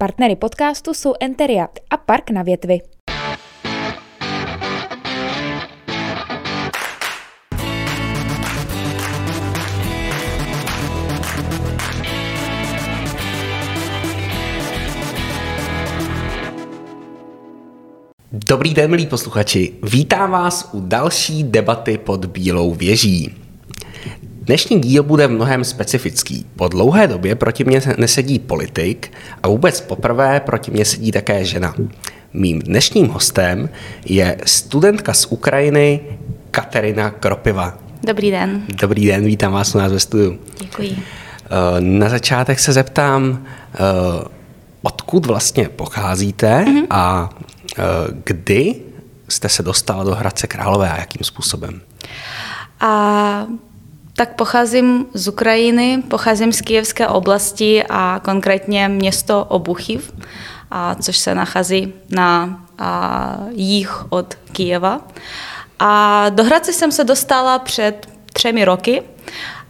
Partnery podcastu jsou Enteria a Park na větvi. Dobrý den, milí posluchači. Vítám vás u další debaty pod Bílou věží. Dnešní díl bude mnohem specifický. Po dlouhé době proti mně nesedí politik a vůbec poprvé proti mně sedí také žena. Mým dnešním hostem je studentka z Ukrajiny Katerina Kropiva. Dobrý den. Dobrý den, vítám vás u nás ve studiu. Děkuji. Eh, na začátek se zeptám, eh, odkud vlastně pocházíte mm-hmm. a eh, kdy jste se dostala do Hradce Králové a jakým způsobem? A tak pocházím z Ukrajiny, pocházím z Kijevské oblasti a konkrétně město Obuchiv, a což se nachází na a, jih od Kijeva. A do Hradce jsem se dostala před třemi roky,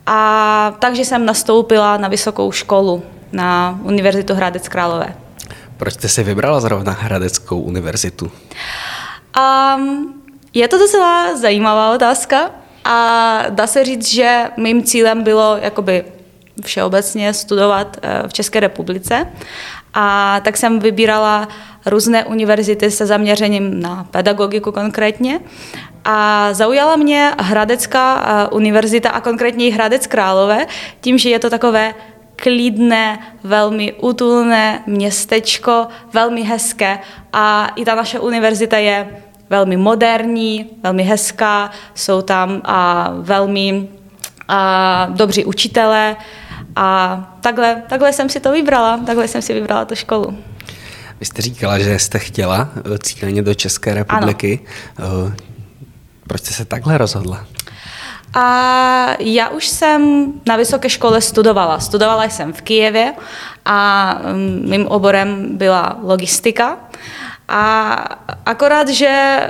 a takže jsem nastoupila na vysokou školu na Univerzitu Hradec Králové. Proč jste si vybrala zrovna Hradeckou univerzitu? Um, je to docela zajímavá otázka, a dá se říct, že mým cílem bylo jakoby všeobecně studovat eh, v České republice. A tak jsem vybírala různé univerzity se zaměřením na pedagogiku konkrétně. A zaujala mě Hradecká eh, univerzita a konkrétně i Hradec Králové, tím, že je to takové klidné, velmi útulné městečko, velmi hezké a i ta naše univerzita je velmi moderní, velmi hezká, jsou tam a velmi a, dobří učitelé a takhle, takhle jsem si to vybrala, takhle jsem si vybrala tu školu. Vy jste říkala, že jste chtěla eh, cíleně do České republiky. Ano. Eh, proč jste se takhle rozhodla? A já už jsem na vysoké škole studovala. Studovala jsem v Kijevě a mm, mým oborem byla logistika. A akorát, že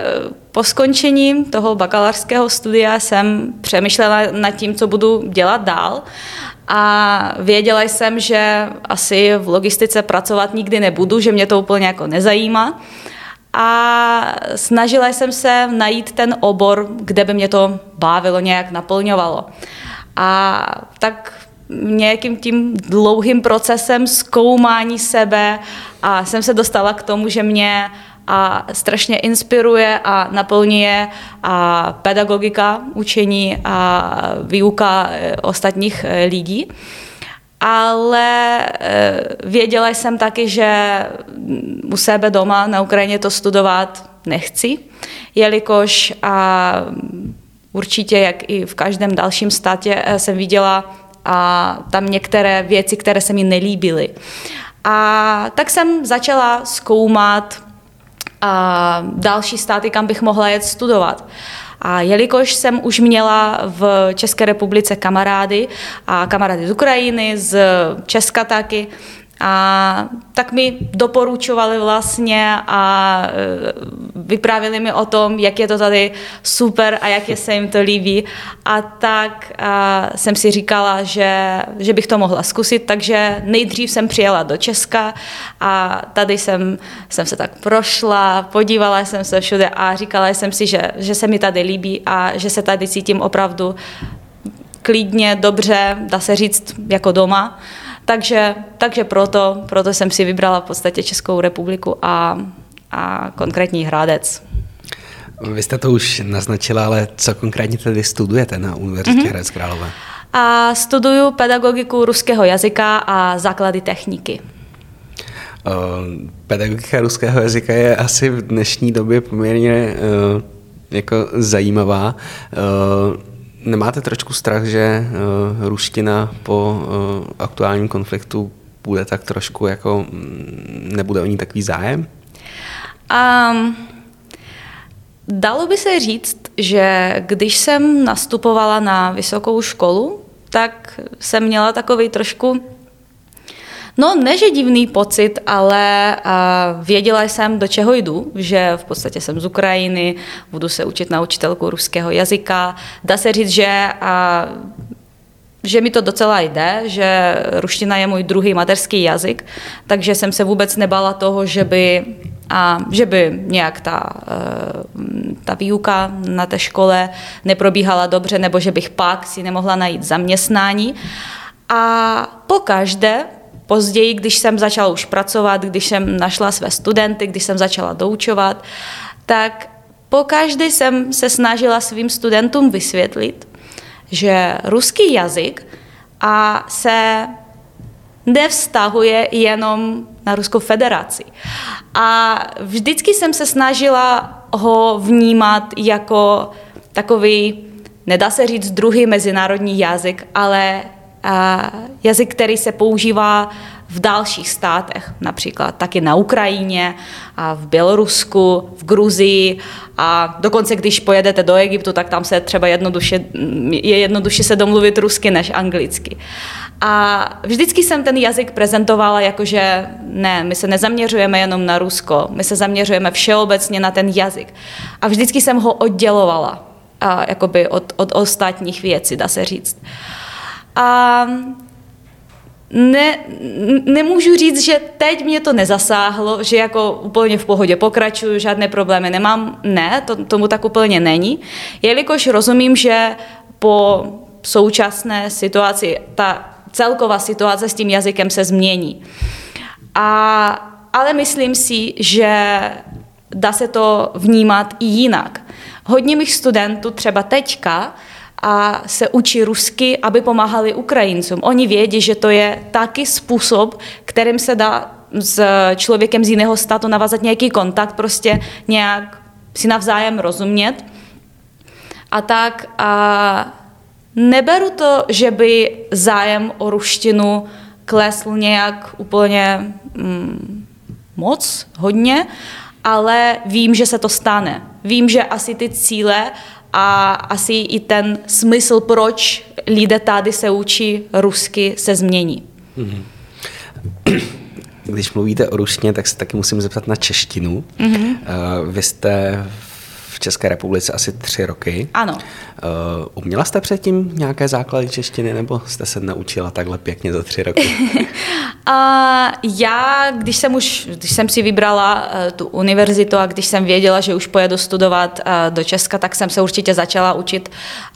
po skončení toho bakalářského studia jsem přemýšlela nad tím, co budu dělat dál. A věděla jsem, že asi v logistice pracovat nikdy nebudu, že mě to úplně jako nezajímá. A snažila jsem se najít ten obor, kde by mě to bavilo, nějak naplňovalo. A tak nějakým tím dlouhým procesem zkoumání sebe a jsem se dostala k tomu, že mě a strašně inspiruje a naplňuje a pedagogika, učení a výuka e, ostatních e, lidí. Ale e, věděla jsem taky, že u sebe doma na Ukrajině to studovat nechci, jelikož a určitě, jak i v každém dalším státě, jsem viděla a tam některé věci, které se mi nelíbily. A tak jsem začala zkoumat a další státy, kam bych mohla jet studovat. A jelikož jsem už měla v České republice kamarády a kamarády z Ukrajiny, z Česka taky, a tak mi doporučovali vlastně a e, vyprávili mi o tom, jak je to tady super a jak je se jim to líbí. A tak a jsem si říkala, že, že bych to mohla zkusit, takže nejdřív jsem přijela do Česka a tady jsem, jsem se tak prošla, podívala jsem se všude a říkala jsem si, že, že se mi tady líbí a že se tady cítím opravdu klidně, dobře, dá se říct, jako doma. Takže, takže proto, proto jsem si vybrala v podstatě Českou republiku a, a konkrétní Hradec. Vy jste to už naznačila, ale co konkrétně tedy studujete na Univerzitě mm-hmm. Hradec Králové? A studuju pedagogiku ruského jazyka a základy techniky. Pedagogika ruského jazyka je asi v dnešní době poměrně uh, jako zajímavá. Nemáte trošku strach, že uh, ruština po uh, aktuálním konfliktu bude tak trošku jako, mm, nebude o ní takový zájem? Um, dalo by se říct, že když jsem nastupovala na vysokou školu, tak jsem měla takový trošku No, ne, že divný pocit, ale uh, věděla jsem, do čeho jdu, že v podstatě jsem z Ukrajiny, budu se učit na učitelku ruského jazyka. Dá se říct, že uh, že mi to docela jde, že ruština je můj druhý mateřský jazyk, takže jsem se vůbec nebala toho, že by, a, že by nějak ta, eh, ta výuka na té škole neprobíhala dobře, nebo že bych pak si nemohla najít zaměstnání. A pokaždé, později, když jsem začala už pracovat, když jsem našla své studenty, když jsem začala doučovat, tak pokaždé jsem se snažila svým studentům vysvětlit, že ruský jazyk a se nevztahuje jenom na Ruskou federaci. A vždycky jsem se snažila ho vnímat jako takový, nedá se říct druhý mezinárodní jazyk, ale jazyk, který se používá v dalších státech, například taky na Ukrajině, a v Bělorusku, v Gruzii a dokonce když pojedete do Egyptu, tak tam se třeba jednoduše, je jednoduše se domluvit rusky než anglicky. A vždycky jsem ten jazyk prezentovala jako, že ne, my se nezaměřujeme jenom na Rusko, my se zaměřujeme všeobecně na ten jazyk. A vždycky jsem ho oddělovala a, jakoby od, od ostatních věcí, dá se říct. A ne, nemůžu říct, že teď mě to nezasáhlo, že jako úplně v pohodě pokračuju, žádné problémy nemám. Ne, to, tomu tak úplně není. Jelikož rozumím, že po současné situaci ta celková situace s tím jazykem se změní. A, ale myslím si, že dá se to vnímat i jinak. Hodně mých studentů třeba teďka a se učí rusky, aby pomáhali Ukrajincům. Oni vědí, že to je taky způsob, kterým se dá s člověkem z jiného státu navázat nějaký kontakt, prostě nějak si navzájem rozumět. A tak a neberu to, že by zájem o ruštinu klesl nějak úplně mm, moc, hodně, ale vím, že se to stane. Vím, že asi ty cíle a asi i ten smysl, proč lidé tady se učí rusky, se změní. Mm-hmm. Když mluvíte o ruštině, tak se taky musím zeptat na češtinu. Mm-hmm. Vy jste v České republice asi tři roky. Ano. Uh, uměla jste předtím nějaké základy češtiny, nebo jste se naučila takhle pěkně za tři roky? a já, když jsem už, když jsem si vybrala uh, tu univerzitu a když jsem věděla, že už pojedu studovat uh, do Česka, tak jsem se určitě začala učit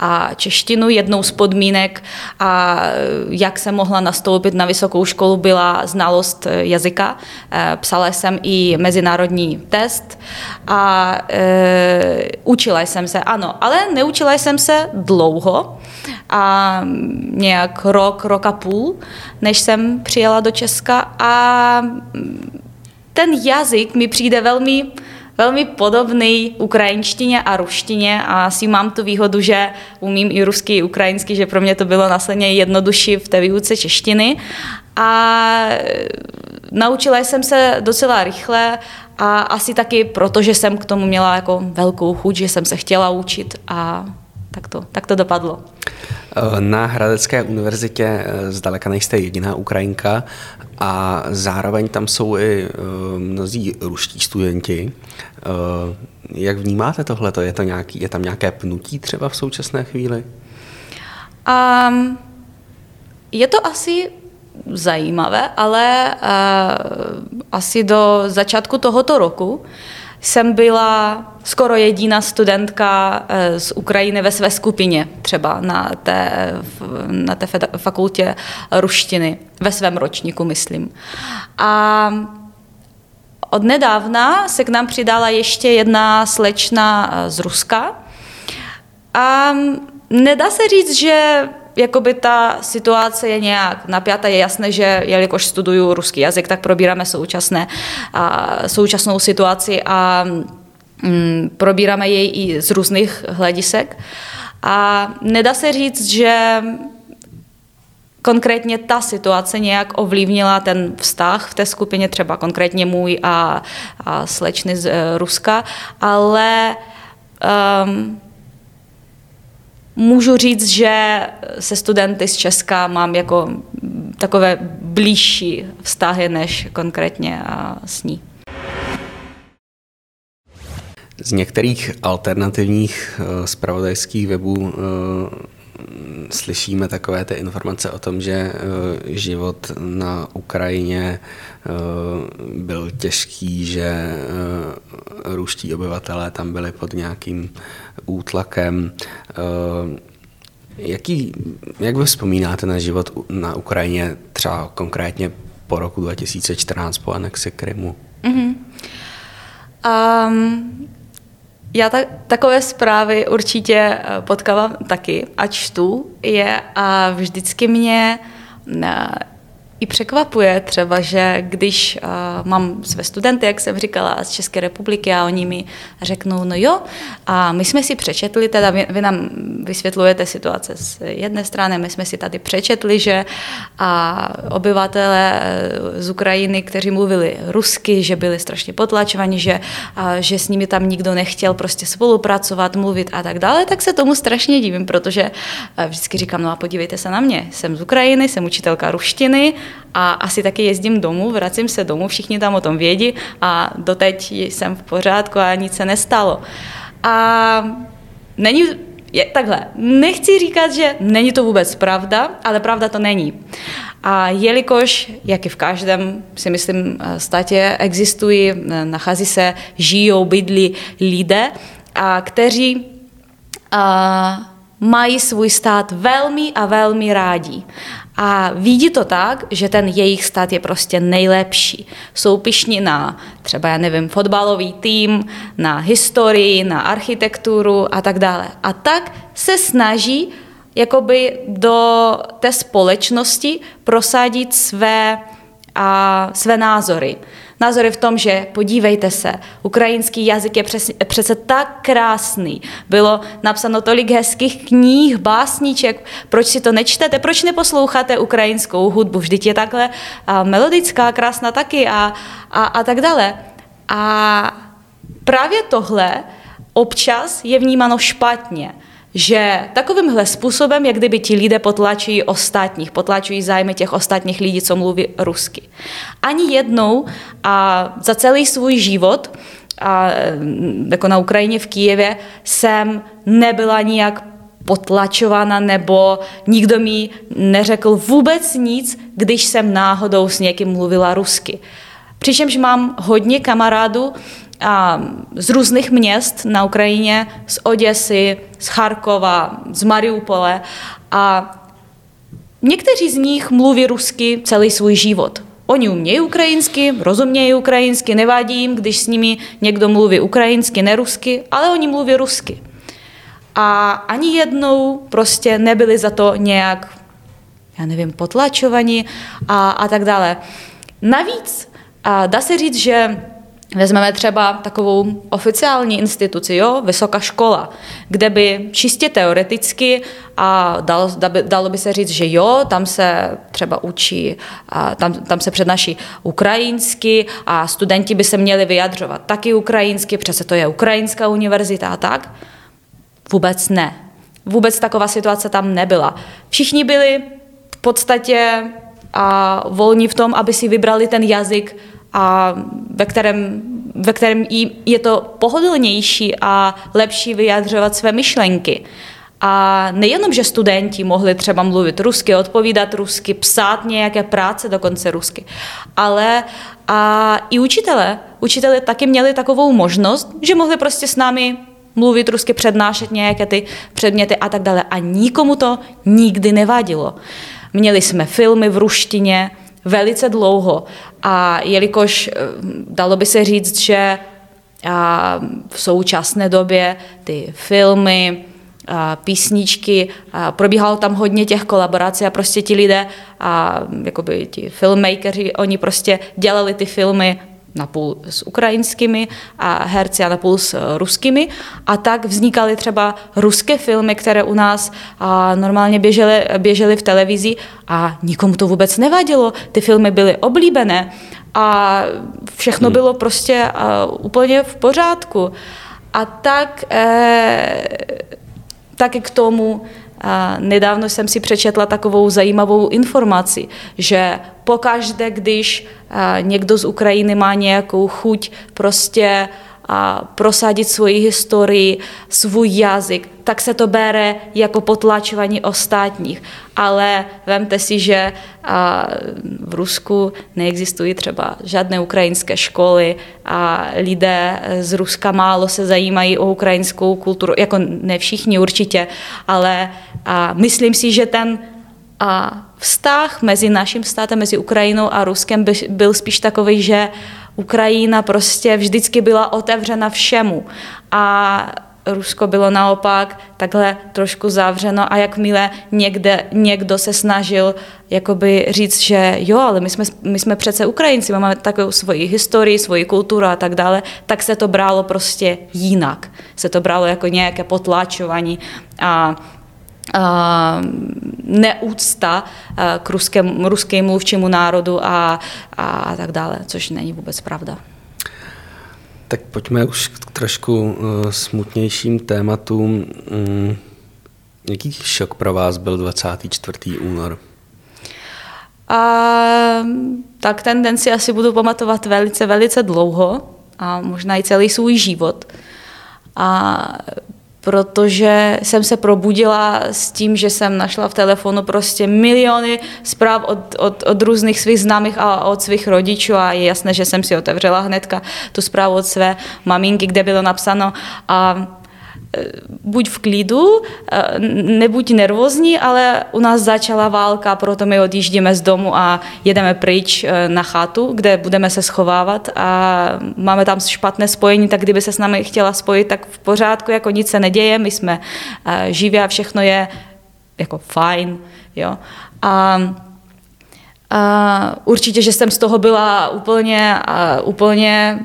uh, češtinu. Jednou z podmínek, a uh, jak jsem mohla nastoupit na vysokou školu, byla znalost jazyka. Uh, psala jsem i mezinárodní test a uh, učila jsem se, ano, ale neučila jsem se dlouho, a nějak rok, rok a půl, než jsem přijela do Česka a ten jazyk mi přijde velmi, velmi podobný ukrajinštině a ruštině a asi mám tu výhodu, že umím i rusky, i ukrajinsky, že pro mě to bylo následně jednodušší v té výuce češtiny. A naučila jsem se docela rychle a asi taky proto, že jsem k tomu měla jako velkou chuť, že jsem se chtěla učit a tak to, tak to dopadlo. Na Hradecké univerzitě eh, zdaleka nejste jediná Ukrajinka a zároveň tam jsou i eh, mnozí ruští studenti. Eh, jak vnímáte tohle? Je, to nějaký, je tam nějaké pnutí třeba v současné chvíli? Um, je to asi zajímavé, ale uh, asi do začátku tohoto roku jsem byla skoro jediná studentka uh, z Ukrajiny ve své skupině, třeba na té, na té fakultě ruštiny, ve svém ročníku, myslím. A od nedávna se k nám přidala ještě jedna slečna z Ruska. A nedá se říct, že jakoby ta situace je nějak napjatá. Je jasné, že jelikož studuju ruský jazyk, tak probíráme současné, a, současnou situaci a mm, probíráme jej i z různých hledisek. A nedá se říct, že konkrétně ta situace nějak ovlivnila ten vztah v té skupině, třeba konkrétně můj a, a slečny z uh, Ruska, ale um, můžu říct, že se studenty z Česka mám jako takové blížší vztahy než konkrétně s ní. Z některých alternativních spravodajských eh, webů eh, slyšíme takové ty informace o tom, že život na Ukrajině byl těžký, že ruští obyvatelé tam byli pod nějakým útlakem. Jaký, jak vy vzpomínáte na život na Ukrajině třeba konkrétně po roku 2014 po anexi Krymu? Mm-hmm. Um, já ta, takové zprávy určitě eh, potkávám taky a čtu je a vždycky mě eh, i překvapuje třeba, že když uh, mám své studenty, jak jsem říkala, z České republiky a oni mi řeknou, no jo, a my jsme si přečetli, teda vy, vy nám vysvětlujete situace z jedné strany, my jsme si tady přečetli, že a obyvatele z Ukrajiny, kteří mluvili rusky, že byli strašně potlačovaní, že, že s nimi tam nikdo nechtěl prostě spolupracovat, mluvit a tak dále, tak se tomu strašně divím, protože vždycky říkám, no a podívejte se na mě, jsem z Ukrajiny, jsem učitelka ruštiny, a asi taky jezdím domů, vracím se domů, všichni tam o tom vědí a doteď jsem v pořádku a nic se nestalo. A není, je, takhle, nechci říkat, že není to vůbec pravda, ale pravda to není. A jelikož, jak i v každém, si myslím, státě existují, nachází se, žijou, bydlí lidé, a kteří a, mají svůj stát velmi a velmi rádi. A vidí to tak, že ten jejich stát je prostě nejlepší. Jsou pišní na třeba, já nevím, fotbalový tým, na historii, na architekturu a tak dále. A tak se snaží jakoby do té společnosti prosadit své, a, své názory názory v tom, že podívejte se, ukrajinský jazyk je přes, přece tak krásný. Bylo napsáno tolik hezkých knih, básníček, proč si to nečtete, proč neposloucháte ukrajinskou hudbu, vždyť je takhle a, melodická, krásná taky a, a, a tak dále. A právě tohle občas je vnímáno špatně že takovýmhle způsobem, jak kdyby ti lidé potlačují ostatních, potlačují zájmy těch ostatních lidí, co mluví rusky. Ani jednou a za celý svůj život a jako na Ukrajině v Kijevě jsem nebyla nijak potlačována nebo nikdo mi neřekl vůbec nic, když jsem náhodou s někým mluvila rusky. Přičemž mám hodně kamarádů, z různých měst na Ukrajině, z Oděsy, z Charkova, z Mariupole a někteří z nich mluví rusky celý svůj život. Oni umějí ukrajinsky, rozumějí ukrajinsky, nevadí jim, když s nimi někdo mluví ukrajinsky, nerusky, ale oni mluví rusky. A ani jednou prostě nebyli za to nějak, já nevím, potlačovaní a, a tak dále. Navíc a dá se říct, že Vezmeme třeba takovou oficiální instituci, jo, vysoká škola, kde by čistě teoreticky a dalo, dalo by se říct, že jo, tam se třeba učí, a tam, tam se přednáší ukrajinsky a studenti by se měli vyjadřovat taky ukrajinsky, přece to je ukrajinská univerzita a tak. Vůbec ne. Vůbec taková situace tam nebyla. Všichni byli v podstatě a volní v tom, aby si vybrali ten jazyk, a ve kterém, ve kterém je to pohodlnější a lepší vyjadřovat své myšlenky. A nejenom, že studenti mohli třeba mluvit rusky, odpovídat rusky, psát nějaké práce dokonce rusky, ale a i učitele. Učitele taky měli takovou možnost, že mohli prostě s námi mluvit rusky, přednášet nějaké ty předměty a tak dále. A nikomu to nikdy nevadilo. Měli jsme filmy v ruštině, velice dlouho. A jelikož eh, dalo by se říct, že v současné době ty filmy, písničky, probíhalo tam hodně těch kolaborací a prostě ti lidé, jakoby ti filmmakeri, oni prostě dělali ty filmy napůl s ukrajinskými a herci a napůl s eh, ruskými. A tak vznikaly třeba ruské filmy, které u nás a normálně běžely, běžely v televizi a nikomu to vůbec nevadilo. Ty filmy byly oblíbené a všechno hmm. bylo prostě uh, úplně v pořádku. A tak, eh, tak k tomu a nedávno jsem si přečetla takovou zajímavou informaci, že pokaždé, když někdo z Ukrajiny má nějakou chuť prostě a prosadit svoji historii, svůj jazyk, tak se to bere jako potlačování ostatních. Ale vemte si, že v Rusku neexistují třeba žádné ukrajinské školy a lidé z Ruska málo se zajímají o ukrajinskou kulturu, jako ne všichni určitě, ale myslím si, že ten vztah mezi naším státem, mezi Ukrajinou a Ruskem byl spíš takový, že Ukrajina prostě vždycky byla otevřena všemu. A Rusko bylo naopak takhle trošku zavřeno a jakmile někde někdo se snažil jakoby říct, že jo, ale my jsme, my jsme přece Ukrajinci, máme takovou svoji historii, svoji kulturu a tak dále, tak se to bralo prostě jinak. Se to bralo jako nějaké potlačování a neúcta k ruském, ruskému mluvčímu národu a, a tak dále, což není vůbec pravda. Tak pojďme už k trošku smutnějším tématům. Mm, jaký šok pro vás byl 24. únor? A, tak ten den si asi budu pamatovat velice, velice dlouho a možná i celý svůj život. A protože jsem se probudila s tím, že jsem našla v telefonu prostě miliony zpráv od, od, od různých svých známých a od svých rodičů a je jasné, že jsem si otevřela hnedka tu zprávu od své maminky, kde bylo napsáno a buď v klidu, nebuď nervózní, ale u nás začala válka, proto my odjíždíme z domu a jedeme pryč na chatu, kde budeme se schovávat a máme tam špatné spojení, tak kdyby se s námi chtěla spojit, tak v pořádku, jako nic se neděje, my jsme živí a všechno je jako fajn, jo. A a určitě, že jsem z toho byla úplně, úplně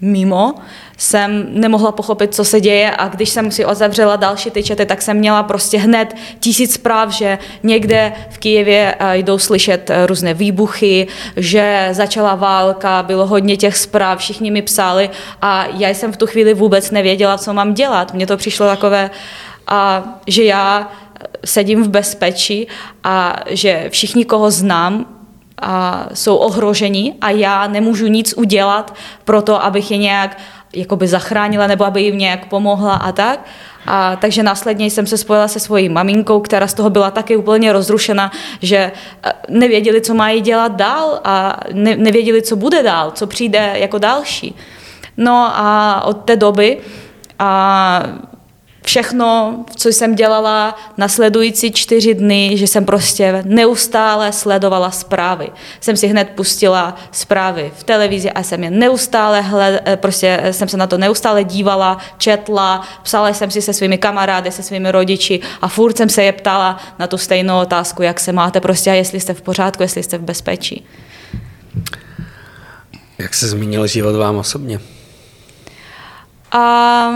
mimo, jsem nemohla pochopit, co se děje a když jsem si otevřela další ty čety, tak jsem měla prostě hned tisíc zpráv, že někde v Kijevě eh, jdou slyšet eh, různé výbuchy, že začala válka, bylo hodně těch zpráv, všichni mi psali a já jsem v tu chvíli vůbec nevěděla, co mám dělat. Mně to přišlo takové, a, že já eh, sedím v bezpečí a že všichni, koho znám, a jsou ohroženi a já nemůžu nic udělat pro to, abych je nějak jakoby zachránila nebo aby jim nějak pomohla a tak. A, takže následně jsem se spojila se svojí maminkou, která z toho byla taky úplně rozrušena, že e, nevěděli, co mají dělat dál a ne, nevěděli, co bude dál, co přijde jako další. No a od té doby a všechno, co jsem dělala nasledující čtyři dny, že jsem prostě neustále sledovala zprávy. Jsem si hned pustila zprávy v televizi a jsem je neustále, hled, eh, prostě jsem se na to neustále dívala, četla, psala jsem si se svými kamarády, se svými rodiči a furt jsem se je ptala na tu stejnou otázku, jak se máte prostě a jestli jste v pořádku, jestli jste v bezpečí. Jak se zmínil život vám osobně? A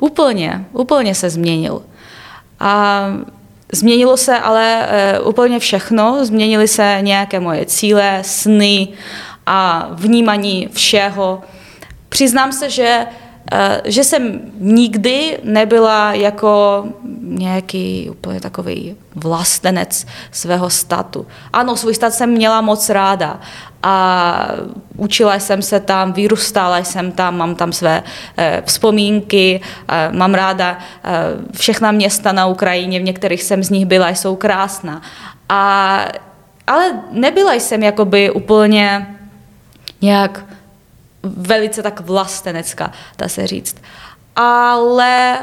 Úplně, úplně se změnil. A změnilo se ale e, úplně všechno, změnily se nějaké moje cíle, sny a vnímání všeho. Přiznám se, že Eh, že jsem nikdy nebyla jako nějaký úplně takový vlastenec svého statu. Ano, svůj stat jsem měla moc ráda a učila jsem se tam, vyrůstala jsem tam, mám tam své eh, vzpomínky, eh, mám ráda všechna města na Ukrajině, v některých jsem z nich byla, jsou krásná. A, ale nebyla jsem jakoby úplně nějak velice tak vlastenecká, dá se říct. Ale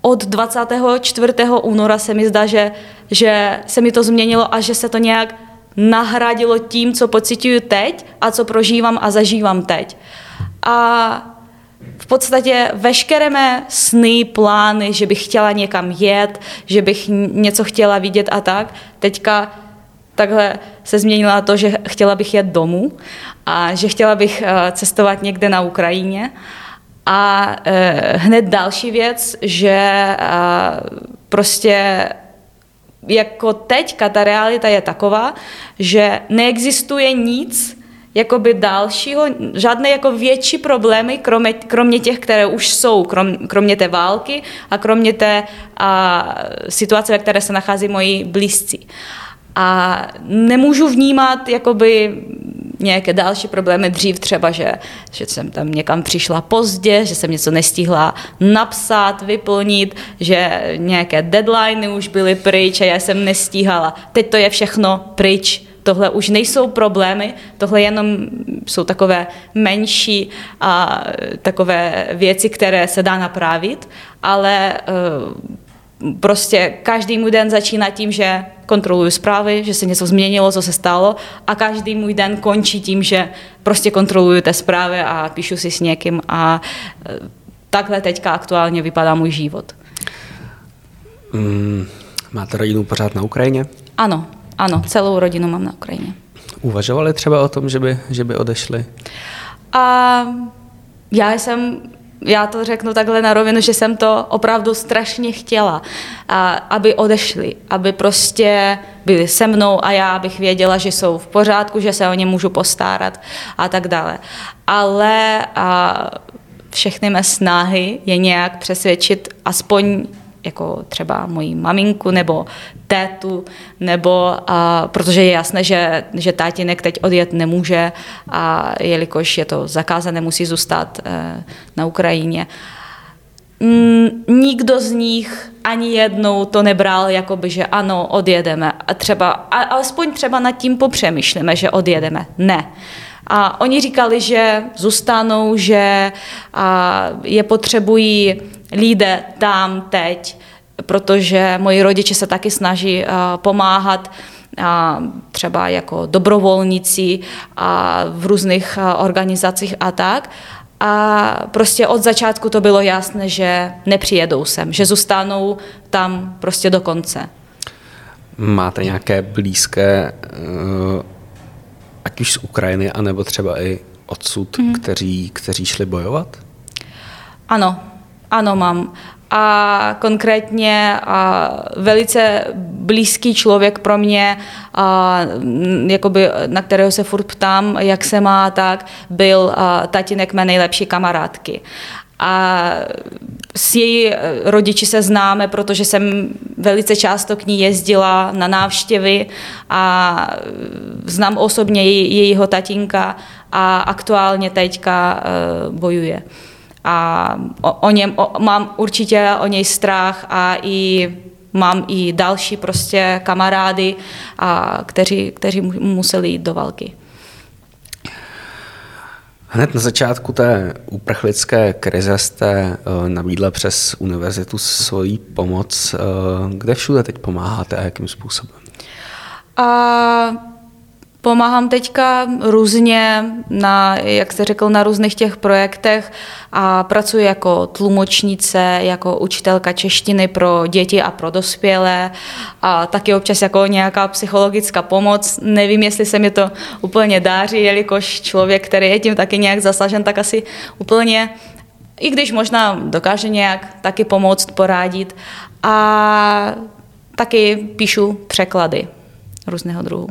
od 24. února se mi zdá, že, že se mi to změnilo a že se to nějak nahradilo tím, co pocituju teď a co prožívám a zažívám teď. A v podstatě veškeré mé sny, plány, že bych chtěla někam jet, že bych něco chtěla vidět a tak, teďka takhle se změnila to, že chtěla bych jet domů a že chtěla bych eh, cestovat někde na Ukrajině. A eh, hned další věc, že eh, prostě jako teďka ta realita je taková, že neexistuje nic, jakoby dalšího, žádné jako větší problémy, kromě, kromě těch, které už jsou, krom, kromě té války a kromě té a, situace, ve které se nachází moji blízcí. A nemůžu vnímat jakoby nějaké další problémy dřív třeba, že, že jsem tam někam přišla pozdě, že jsem něco nestihla napsat, vyplnit, že nějaké deadliny už byly pryč a já jsem nestíhala. Teď to je všechno pryč tohle už nejsou problémy, tohle jenom jsou takové menší a takové věci, které se dá napravit, ale uh, prostě každý můj den začíná tím, že kontroluju zprávy, že se něco změnilo, co se stalo a každý můj den končí tím, že prostě kontroluju ty zprávy a píšu si s někým a uh, takhle teďka aktuálně vypadá můj život. Mm, máte rodinu pořád na Ukrajině? Ano, ano, celou rodinu mám na Ukrajině. Uvažovali třeba o tom, že by, že by odešli? A já jsem já to řeknu takhle na rovinu, že jsem to opravdu strašně chtěla, a, aby odešli, aby prostě byli se mnou a já bych věděla, že jsou v pořádku, že se o ně můžu postarat a tak dále. Ale a všechny mé snahy je nějak přesvědčit aspoň jako třeba moji maminku nebo tétu, nebo a, protože je jasné, že, že tátinek teď odjet nemůže, a jelikož je to zakázané, musí zůstat e, na Ukrajině. Mm, nikdo z nich ani jednou to nebral, jakoby, že ano, odjedeme. A třeba, a, alespoň třeba nad tím popřemýšlíme, že odjedeme. Ne. A oni říkali, že zůstanou, že a, je potřebují lidé tam teď, protože moji rodiče se taky snaží pomáhat třeba jako dobrovolníci a v různých organizacích a tak. A prostě od začátku to bylo jasné, že nepřijedou sem, že zůstanou tam prostě do konce. Máte nějaké blízké, eh, ať už z Ukrajiny, anebo třeba i odsud, mm. kteří, kteří šli bojovat? Ano, ano, mám a konkrétně a velice blízký člověk pro mě, a, jakoby, na kterého se furt ptám, jak se má, tak byl a, tatínek mé nejlepší kamarádky. A s její rodiči se známe, protože jsem velice často k ní jezdila na návštěvy a znám osobně jejího tatínka a aktuálně teďka bojuje a o, o něm o, mám určitě o něj strach a i mám i další prostě kamarády, a kteří, kteří museli jít do války. Hned na začátku té uprchlické krize jste uh, nabídla přes univerzitu svoji pomoc. Uh, kde všude teď pomáháte a jakým způsobem? A Pomáhám teďka různě, na, jak jste řekl, na různých těch projektech a pracuji jako tlumočnice, jako učitelka češtiny pro děti a pro dospělé a taky občas jako nějaká psychologická pomoc. Nevím, jestli se mi to úplně dáří, jelikož člověk, který je tím taky nějak zasažen, tak asi úplně, i když možná dokáže nějak taky pomoct, poradit. A taky píšu překlady různého druhu.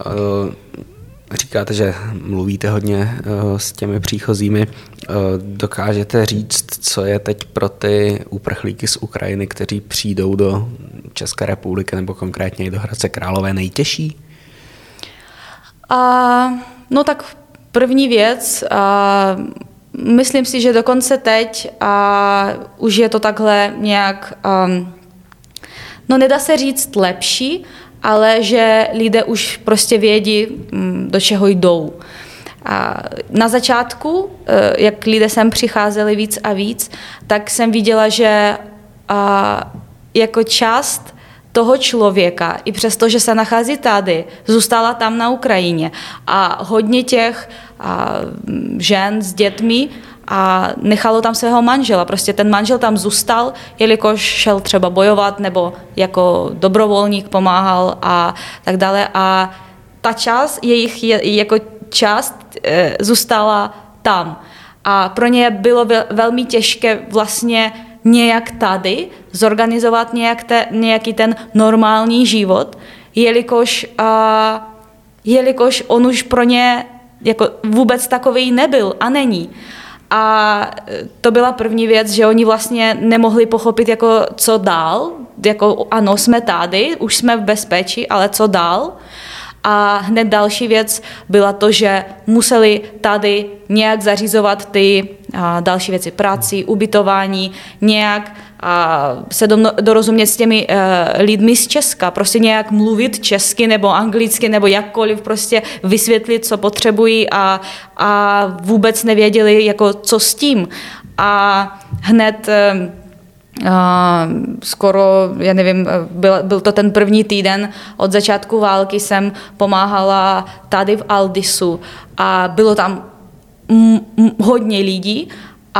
Eh, říkáte, že mluvíte hodně eh, s těmi příchozími. Eh, dokážete říct, co je teď pro ty uprchlíky z Ukrajiny, kteří přijdou do České republiky nebo konkrétně i do Hradce Králové nejtěžší? A, no tak první věc, a, myslím si, že dokonce teď a, už je to takhle nějak, a, no nedá se říct lepší, ale že lidé už prostě vědí, mm, do čeho jdou. A na začátku, eh, jak lidé sem přicházeli víc a víc, tak jsem viděla, že jako část toho člověka, i přesto, že se nachází tady, zůstala tam na Ukrajině. A hodně těch žen s dětmi a nechalo tam svého manžela. Prostě ten manžel tam zůstal, jelikož šel třeba bojovat nebo jako dobrovolník pomáhal a tak dále. A ta část jejich je, jako část e, zůstala tam. A pro ně bylo velmi těžké vlastně nějak tady zorganizovat nějak te, nějaký ten normální život, jelikož, a, jelikož on už pro ně jako vůbec takový nebyl a není. A to byla první věc, že oni vlastně nemohli pochopit, jako co dál, jako ano, jsme tady, už jsme v bezpečí, ale co dál. A hned další věc byla to, že museli tady nějak zařizovat ty a, další věci, práci, ubytování, nějak a se do, dorozumět s těmi uh, lidmi z Česka, prostě nějak mluvit česky nebo anglicky nebo jakkoliv, prostě vysvětlit, co potřebují a, a vůbec nevěděli, jako co s tím. A hned uh, Uh, skoro, já nevím, byl, byl to ten první týden od začátku války, jsem pomáhala tady v Aldisu a bylo tam m- m- hodně lidí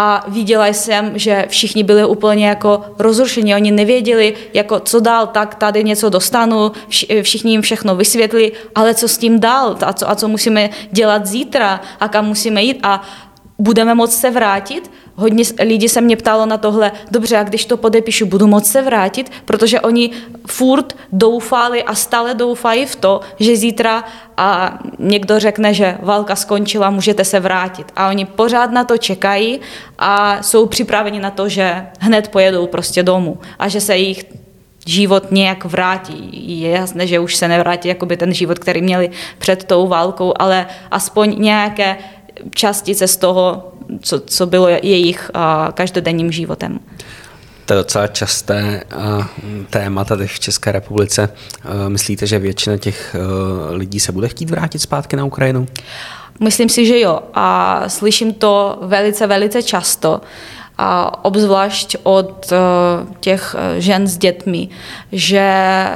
a viděla jsem, že všichni byli úplně jako rozrušení, oni nevěděli, jako co dál, tak tady něco dostanu, všichni jim všechno vysvětli, ale co s tím dál a co, a co musíme dělat zítra a kam musíme jít a budeme moct se vrátit hodně lidí se mě ptalo na tohle, dobře, a když to podepíšu, budu moct se vrátit, protože oni furt doufali a stále doufají v to, že zítra a někdo řekne, že válka skončila, můžete se vrátit. A oni pořád na to čekají a jsou připraveni na to, že hned pojedou prostě domů a že se jich život nějak vrátí. Je jasné, že už se nevrátí jakoby ten život, který měli před tou válkou, ale aspoň nějaké částice z toho co, co bylo jejich každodenním životem. To je docela časté téma tady v České republice. Myslíte, že většina těch lidí se bude chtít vrátit zpátky na Ukrajinu? Myslím si, že jo. A slyším to velice, velice často. A obzvlášť od těch žen s dětmi, že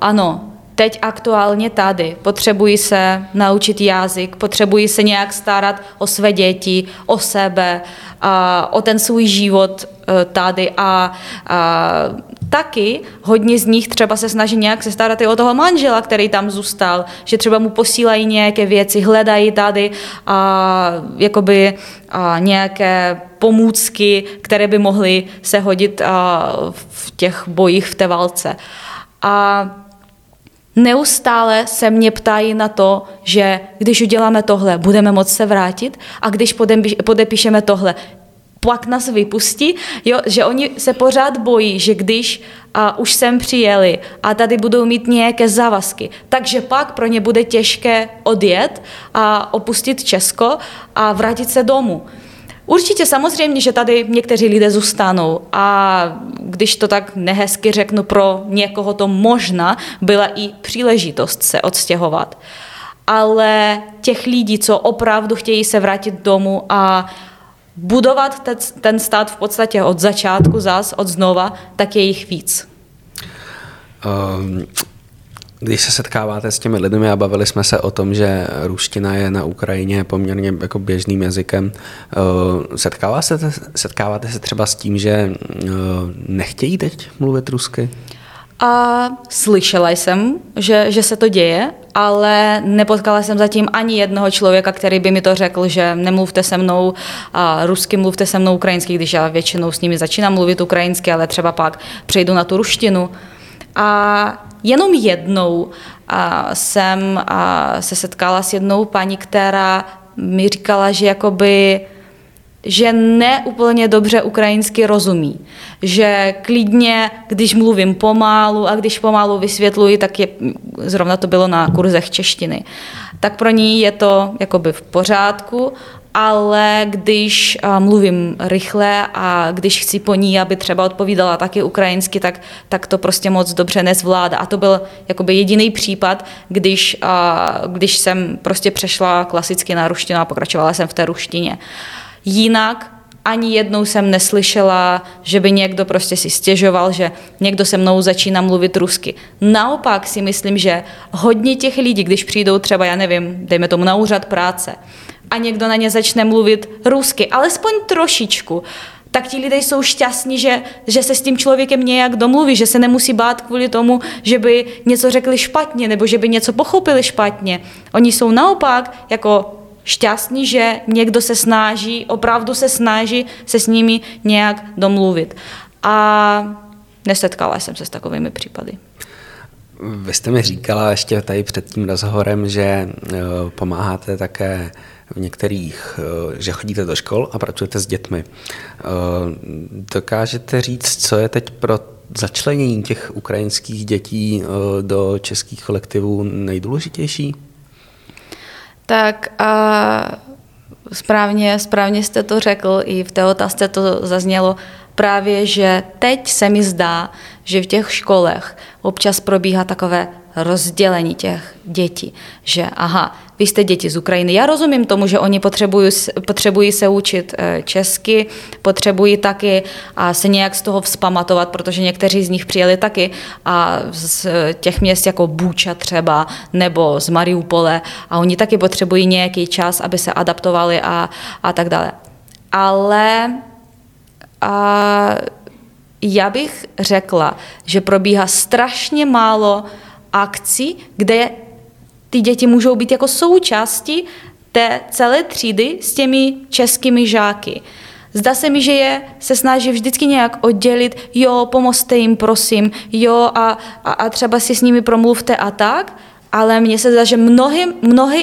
ano, teď aktuálně tady. Potřebují se naučit jazyk, potřebují se nějak starat o své děti, o sebe, a o ten svůj život e, tady a, a taky hodně z nich třeba se snaží nějak se starat i o toho manžela, který tam zůstal, že třeba mu posílají nějaké věci, hledají tady a jakoby a nějaké pomůcky, které by mohly se hodit a, v těch bojích v té válce. A Neustále se mě ptají na to, že když uděláme tohle, budeme moct se vrátit? A když podepíšeme tohle, pak nás vypustí, jo, že oni se pořád bojí, že když a, už sem přijeli a tady budou mít nějaké závazky, takže pak pro ně bude těžké odjet a opustit Česko a vrátit se domů. Určitě samozřejmě, že tady někteří lidé zůstanou a když to tak nehezky řeknu, pro někoho to možná byla i příležitost se odstěhovat. Ale těch lidí, co opravdu chtějí se vrátit domů a budovat ten stát v podstatě od začátku zas, od znova, tak je jich víc. Um, když se setkáváte s těmi lidmi a bavili jsme se o tom, že ruština je na Ukrajině poměrně jako běžným jazykem, eh, setkává se, setkáváte se třeba s tím, že eh, nechtějí teď mluvit rusky? A slyšela jsem, že, že se to děje, ale nepotkala jsem zatím ani jednoho člověka, který by mi to řekl, že nemluvte se mnou a rusky, mluvte se mnou ukrajinsky, když já většinou s nimi začínám mluvit ukrajinsky, ale třeba pak přejdu na tu ruštinu. A jenom jednou jsem se setkala s jednou paní, která mi říkala, že jakoby že ne úplně dobře ukrajinsky rozumí. Že klidně, když mluvím pomalu a když pomalu vysvětluji, tak je, zrovna to bylo na kurzech češtiny, tak pro ní je to jakoby v pořádku, ale když mluvím rychle a když chci po ní, aby třeba odpovídala taky ukrajinsky, tak, tak to prostě moc dobře nezvládá. A to byl jakoby jediný případ, když, když jsem prostě přešla klasicky na ruštinu a pokračovala jsem v té ruštině. Jinak ani jednou jsem neslyšela, že by někdo prostě si stěžoval, že někdo se mnou začíná mluvit rusky. Naopak si myslím, že hodně těch lidí, když přijdou třeba, já nevím, dejme tomu na úřad práce, a někdo na ně začne mluvit rusky, alespoň trošičku, tak ti lidé jsou šťastní, že, že se s tím člověkem nějak domluví, že se nemusí bát kvůli tomu, že by něco řekli špatně nebo že by něco pochopili špatně. Oni jsou naopak jako šťastní, že někdo se snaží, opravdu se snaží se s nimi nějak domluvit. A nesetkala jsem se s takovými případy. Vy jste mi říkala ještě tady před tím rozhovorem, že eh, pomáháte také v některých, eh, že chodíte do škol a pracujete s dětmi. Eh, dokážete říct, co je teď pro začlenění těch ukrajinských dětí do českých kolektivů nejdůležitější? Tak a správně, správně jste to řekl, i v té otázce to zaznělo právě, že teď se mi zdá, že v těch školech občas probíhá takové rozdělení těch dětí, že aha, vy jste děti z Ukrajiny. Já rozumím tomu, že oni potřebují, potřebují se učit eh, česky, potřebují taky a se nějak z toho vzpamatovat, protože někteří z nich přijeli taky a z těch měst jako Búča třeba nebo z Mariupole a oni taky potřebují nějaký čas, aby se adaptovali a, a tak dále. Ale a já bych řekla, že probíhá strašně málo akcí, kde ty děti můžou být jako součástí té celé třídy s těmi českými žáky. Zdá se mi, že je se snaží vždycky nějak oddělit, jo, pomozte jim, prosím, jo, a, a, a třeba si s nimi promluvte a tak, ale mně se zdá, že mnohem, mnohem,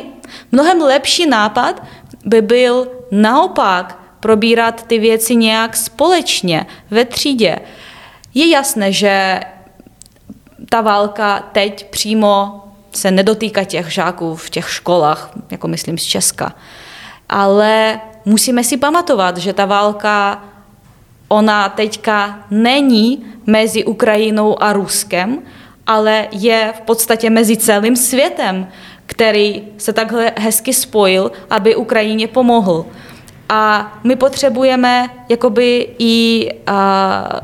mnohem lepší nápad by byl naopak probírat ty věci nějak společně ve třídě. Je jasné, že ta válka teď přímo se nedotýká těch žáků v těch školách, jako myslím z Česka. Ale musíme si pamatovat, že ta válka, ona teďka není mezi Ukrajinou a Ruskem, ale je v podstatě mezi celým světem, který se takhle hezky spojil, aby Ukrajině pomohl. A my potřebujeme jakoby i a,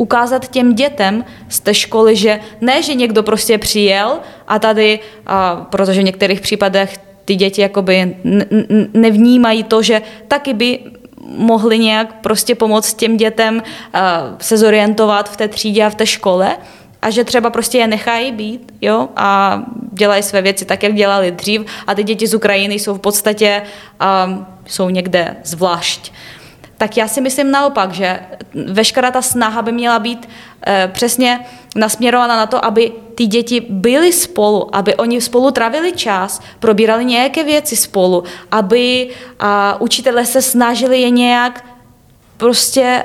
ukázat těm dětem z té školy, že ne, že někdo prostě přijel a tady, a, protože v některých případech ty děti jakoby nevnímají to, že taky by mohli nějak prostě pomoct těm dětem se zorientovat v té třídě a v té škole a že třeba prostě je nechají být jo, a dělají své věci tak, jak dělali dřív a ty děti z Ukrajiny jsou v podstatě jsou někde zvlášť. Tak já si myslím naopak, že veškerá ta snaha by měla být e, přesně nasměrovaná na to, aby ty děti byly spolu, aby oni spolu travili čas, probírali nějaké věci spolu, aby a, učitelé se snažili je nějak prostě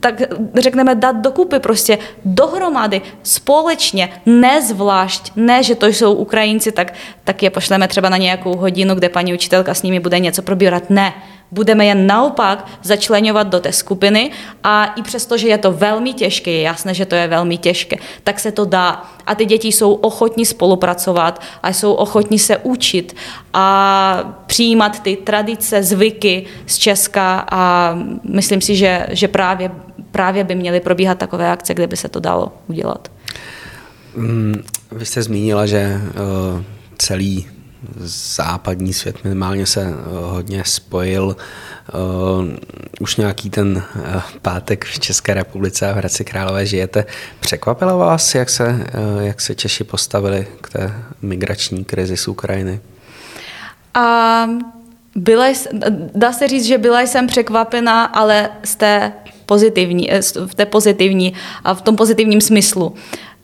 tak řekneme dát dokupy prostě dohromady, společně, ne zvlášť, ne, že to jsou Ukrajinci, tak, tak je pošleme třeba na nějakou hodinu, kde paní učitelka s nimi bude něco probírat. Ne, budeme je naopak začlenovat do té skupiny a i přesto, že je to velmi těžké, je jasné, že to je velmi těžké, tak se to dá. A ty děti jsou ochotní spolupracovat a jsou ochotní se učit a přijímat ty tradice, zvyky z Česka a myslím si, že, že právě, právě by měly probíhat takové akce, kde by se to dalo udělat. Mm, vy jste zmínila, že uh, celý západní svět minimálně se eh, hodně spojil. Uh, už nějaký ten uh, pátek v České republice a v Hradci Králové žijete. Překvapilo vás, jak se, jak se Češi postavili k té migrační krizi z Ukrajiny? A byla, dá se říct, že byla jsem překvapená, ale z té pozitivní, v té pozitivní a v tom pozitivním smyslu,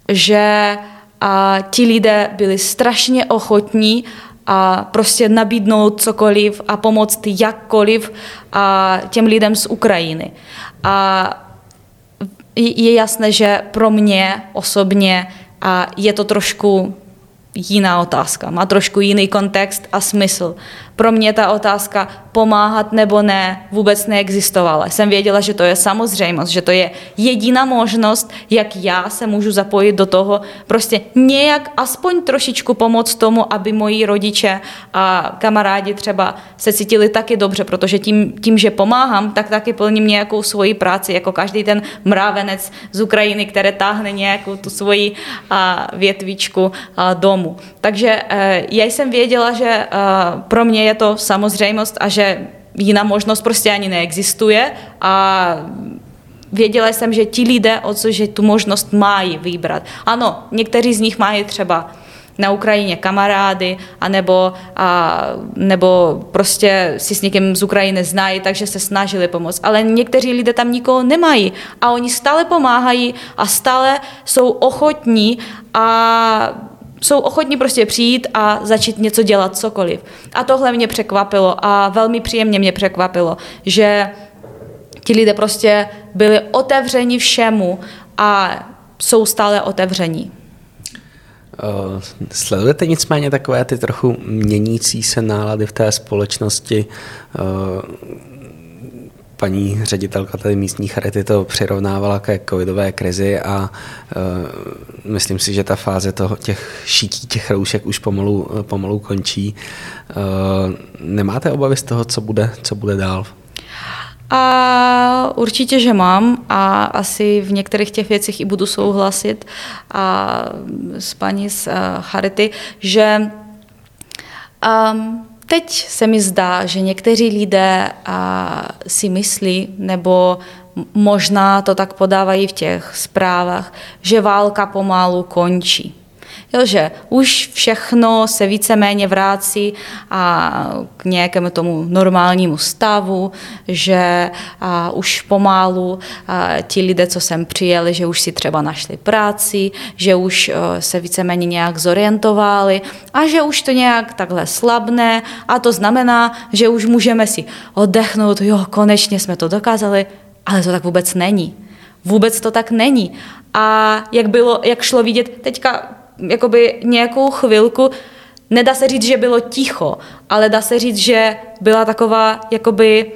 že a ti lidé byli strašně ochotní a prostě nabídnout cokoliv a pomoct jakkoliv a těm lidem z Ukrajiny. A je jasné, že pro mě osobně a je to trošku jiná otázka, má trošku jiný kontext a smysl. Pro mě ta otázka pomáhat nebo ne vůbec neexistovala. Jsem věděla, že to je samozřejmost, že to je jediná možnost, jak já se můžu zapojit do toho, prostě nějak aspoň trošičku pomoct tomu, aby moji rodiče a kamarádi třeba se cítili taky dobře, protože tím, tím že pomáhám, tak taky plním nějakou svoji práci, jako každý ten mrávenec z Ukrajiny, které táhne nějakou tu svoji a, větvičku a, domů. Takže e, já jsem věděla, že a, pro mě je to samozřejmost a že jiná možnost prostě ani neexistuje a věděla jsem, že ti lidé, o co, že tu možnost mají vybrat. Ano, někteří z nich mají třeba na Ukrajině kamarády, anebo, a, nebo prostě si s někým z Ukrajiny znají, takže se snažili pomoct. Ale někteří lidé tam nikoho nemají a oni stále pomáhají a stále jsou ochotní a jsou ochotní prostě přijít a začít něco dělat, cokoliv. A tohle mě překvapilo a velmi příjemně mě překvapilo, že Ti lidé prostě byli otevřeni všemu a jsou stále otevření. Uh, sledujete nicméně takové ty trochu měnící se nálady v té společnosti? Uh, paní ředitelka tady místní charity to přirovnávala ke covidové krizi a uh, myslím si, že ta fáze toho, těch šítí těch roušek už pomalu, pomalu končí. Uh, nemáte obavy z toho, co bude, co bude dál? A určitě, že mám a asi v některých těch věcech i budu souhlasit a s paní z uh, Charity, že um, teď se mi zdá, že někteří lidé uh, si myslí, nebo možná to tak podávají v těch zprávách, že válka pomalu končí jo, že už všechno se víceméně vrácí a k nějakému tomu normálnímu stavu, že a už pomalu a ti lidé, co sem přijeli, že už si třeba našli práci, že už e, se víceméně nějak zorientovali a že už to nějak takhle slabne a to znamená, že už můžeme si oddechnout, jo, konečně jsme to dokázali, ale to tak vůbec není. Vůbec to tak není. A jak, bylo, jak šlo vidět, teďka jakoby nějakou chvilku, nedá se říct, že bylo ticho, ale dá se říct, že byla taková jakoby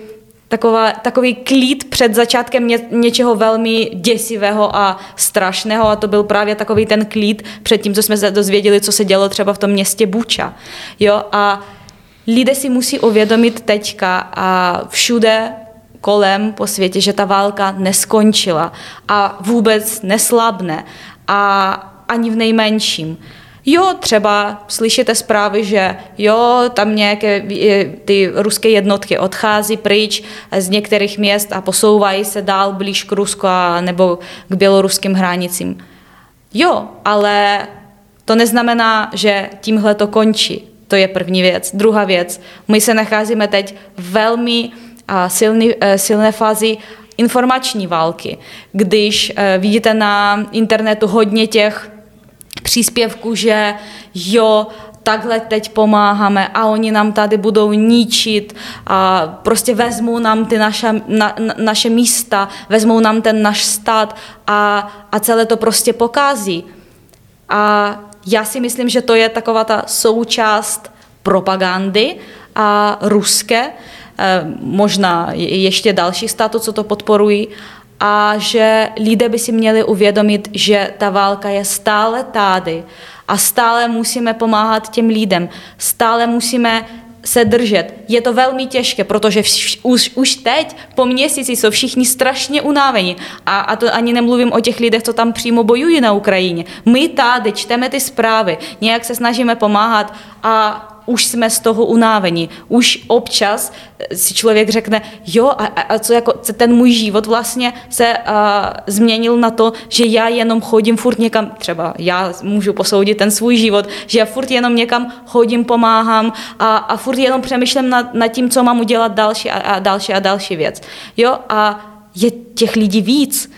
taková, takový klid před začátkem ně, něčeho velmi děsivého a strašného a to byl právě takový ten klid před tím, co jsme se dozvěděli, co se dělo třeba v tom městě Buča. Jo? A lidé si musí uvědomit teďka a všude kolem po světě, že ta válka neskončila a vůbec neslabne. A ani v nejmenším. Jo, třeba slyšíte zprávy, že jo, tam nějaké ty ruské jednotky odchází pryč z některých měst a posouvají se dál blíž k Rusku a, nebo k běloruským hranicím. Jo, ale to neznamená, že tímhle to končí. To je první věc. Druhá věc, my se nacházíme teď velmi silný, e, silné fázi informační války. Když e, vidíte na internetu hodně těch příspěvku, že jo, takhle teď pomáháme a oni nám tady budou ničit a prostě vezmou nám ty naše, na, naše místa, vezmou nám ten náš stát a, a celé to prostě pokází. A já si myslím, že to je taková ta součást propagandy a ruské, eh, možná ještě další států, co to podporují, a že lidé by si měli uvědomit, že ta válka je stále tady a stále musíme pomáhat těm lidem, stále musíme se držet. Je to velmi těžké, protože vš, už, už teď po měsíci jsou všichni strašně unáveni. A, a to ani nemluvím o těch lidech, co tam přímo bojují na Ukrajině. My tady čteme ty zprávy, nějak se snažíme pomáhat a už jsme z toho unáveni. Už občas si člověk řekne, jo, a, a co jako ten můj život vlastně se uh, změnil na to, že já jenom chodím furt někam, třeba já můžu posoudit ten svůj život, že já furt jenom někam chodím, pomáhám a, a furt jenom přemýšlím nad, nad tím, co mám udělat další a, a další a další věc. Jo, a je těch lidí víc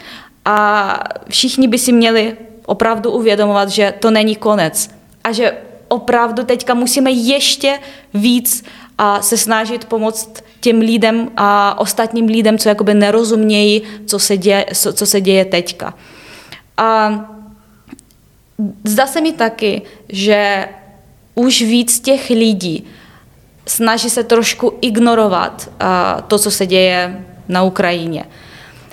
a všichni by si měli opravdu uvědomovat, že to není konec a že opravdu teďka musíme ještě víc a se snažit pomoct těm lidem a ostatním lidem, co jakoby nerozumějí, co se děje, co se děje teďka. A zdá se mi taky, že už víc těch lidí snaží se trošku ignorovat to, co se děje na Ukrajině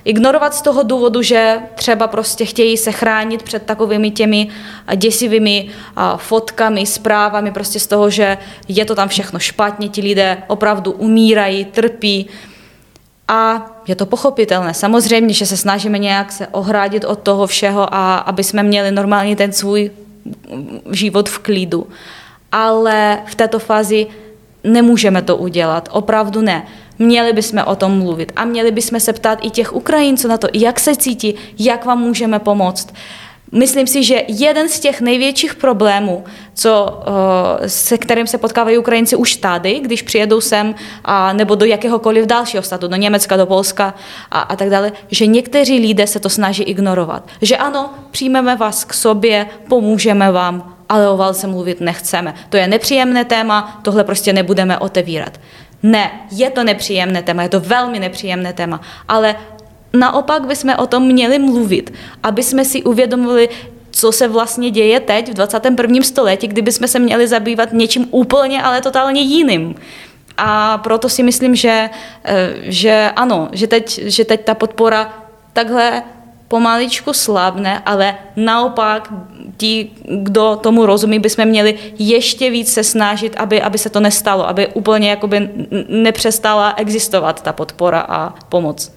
ignorovat z toho důvodu, že třeba prostě chtějí se chránit před takovými těmi děsivými fotkami, zprávami, prostě z toho, že je to tam všechno špatně, ti lidé opravdu umírají, trpí. A je to pochopitelné. Samozřejmě, že se snažíme nějak se ohrádit od toho všeho, a aby jsme měli normálně ten svůj život v klidu. Ale v této fázi nemůžeme to udělat, opravdu ne. Měli bychom o tom mluvit a měli bychom se ptát i těch Ukrajinců na to, jak se cítí, jak vám můžeme pomoct. Myslím si, že jeden z těch největších problémů, co, eh, se kterým se potkávají Ukrajinci už tady, když přijedou sem, a, nebo do jakéhokoliv dalšího státu, do Německa, do Polska a, a tak dále, že někteří lidé se to snaží ignorovat. Že ano, přijmeme vás k sobě, pomůžeme vám, ale o válce mluvit nechceme. To je nepříjemné téma, tohle prostě nebudeme otevírat. Ne, je to nepříjemné téma, je to velmi nepříjemné téma, ale naopak bychom o tom měli mluvit, aby jsme si uvědomili, co se vlastně děje teď v 21. století, kdyby jsme se měli zabývat něčím úplně, ale totálně jiným. A proto si myslím, že, eh, že ano, že teď, že teď ta podpora takhle pomaličku slabne, ale naopak ti, kdo tomu rozumí, bychom měli ještě víc se snažit, aby, aby se to nestalo, aby úplně jakoby nepřestala existovat ta podpora a pomoc.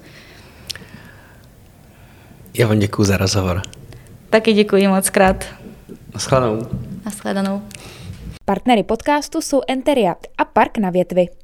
Já vám děkuji za rozhovor. Taky děkuji moc krát. Naschledanou. Naschledanou. Partnery podcastu jsou Enteria a Park na větvi.